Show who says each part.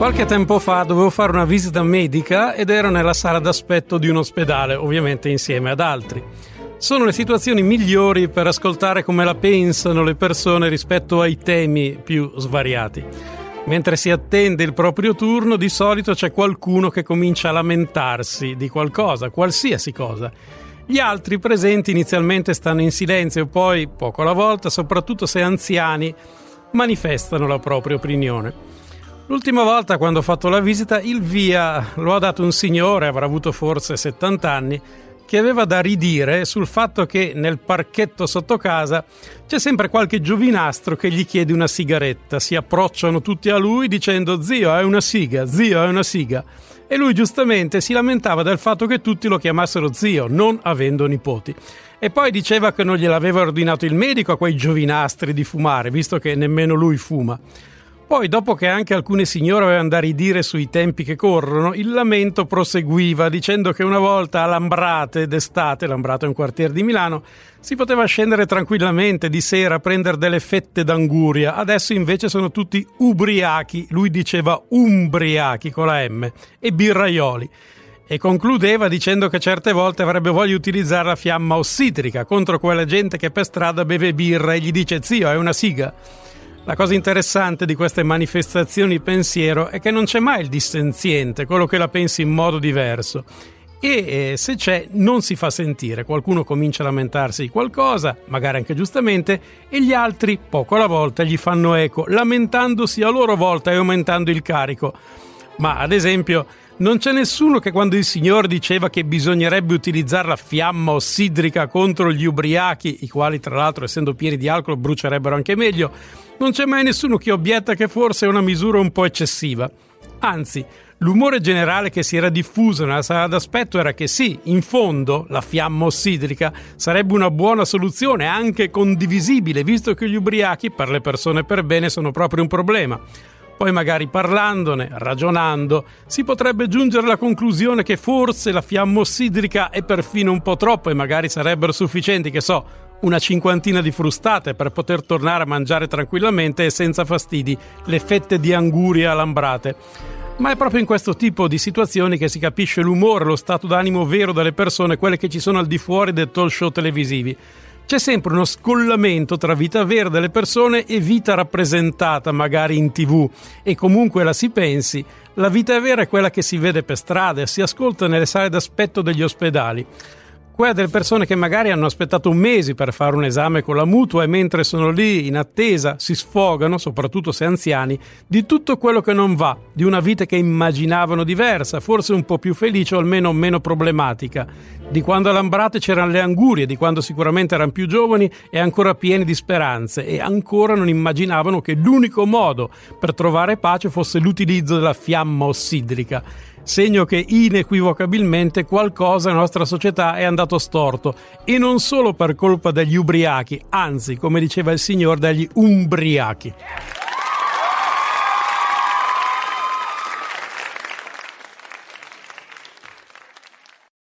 Speaker 1: Qualche tempo fa dovevo fare una visita medica ed ero nella sala d'aspetto di un ospedale, ovviamente insieme ad altri. Sono le situazioni migliori per ascoltare come la pensano le persone rispetto ai temi più svariati. Mentre si attende il proprio turno, di solito c'è qualcuno che comincia a lamentarsi di qualcosa, qualsiasi cosa. Gli altri presenti inizialmente stanno in silenzio, poi, poco alla volta, soprattutto se anziani, manifestano la propria opinione. L'ultima volta quando ho fatto la visita il via lo ha dato un signore, avrà avuto forse 70 anni, che aveva da ridire sul fatto che nel parchetto sotto casa c'è sempre qualche giovinastro che gli chiede una sigaretta. Si approcciano tutti a lui dicendo zio è una siga, zio è una siga. E lui giustamente si lamentava del fatto che tutti lo chiamassero zio, non avendo nipoti. E poi diceva che non gliel'aveva ordinato il medico a quei giovinastri di fumare, visto che nemmeno lui fuma. Poi, dopo che anche alcune signore avevano da ridire sui tempi che corrono, il lamento proseguiva dicendo che una volta a Lambrate d'estate, Lambrate è un quartiere di Milano, si poteva scendere tranquillamente di sera a prendere delle fette d'anguria, adesso invece sono tutti ubriachi, lui diceva umbriachi con la M, e birraioli. E concludeva dicendo che certe volte avrebbe voglia di utilizzare la fiamma ossidrica contro quella gente che per strada beve birra e gli dice zio è una siga. La cosa interessante di queste manifestazioni pensiero è che non c'è mai il dissenziente, quello che la pensi in modo diverso. E eh, se c'è, non si fa sentire. Qualcuno comincia a lamentarsi di qualcosa, magari anche giustamente, e gli altri, poco alla volta, gli fanno eco, lamentandosi a loro volta e aumentando il carico. Ma ad esempio, non c'è nessuno che quando il Signore diceva che bisognerebbe utilizzare la fiamma ossidrica contro gli ubriachi, i quali tra l'altro essendo pieni di alcol brucierebbero anche meglio, non c'è mai nessuno che obietta che forse è una misura un po' eccessiva. Anzi, l'umore generale che si era diffuso nella sala d'aspetto era che sì, in fondo la fiamma ossidrica sarebbe una buona soluzione, anche condivisibile, visto che gli ubriachi per le persone per bene sono proprio un problema. Poi magari parlandone, ragionando, si potrebbe giungere alla conclusione che forse la fiamma ossidrica è perfino un po' troppo e magari sarebbero sufficienti, che so, una cinquantina di frustate per poter tornare a mangiare tranquillamente e senza fastidi le fette di anguria alambrate. Ma è proprio in questo tipo di situazioni che si capisce l'umore, lo stato d'animo vero delle persone, quelle che ci sono al di fuori dei talk show televisivi. C'è sempre uno scollamento tra vita vera delle persone e vita rappresentata magari in tv e comunque la si pensi, la vita vera è quella che si vede per strada e si ascolta nelle sale d'aspetto degli ospedali quella delle persone che magari hanno aspettato mesi per fare un esame con la mutua e mentre sono lì in attesa si sfogano, soprattutto se anziani, di tutto quello che non va, di una vita che immaginavano diversa, forse un po' più felice o almeno meno problematica, di quando a Lambrate c'erano le angurie, di quando sicuramente erano più giovani e ancora pieni di speranze e ancora non immaginavano che l'unico modo per trovare pace fosse l'utilizzo della fiamma ossidrica segno che inequivocabilmente qualcosa nella nostra società è andato storto e non solo per colpa degli ubriachi, anzi, come diceva il signor, degli umbriachi.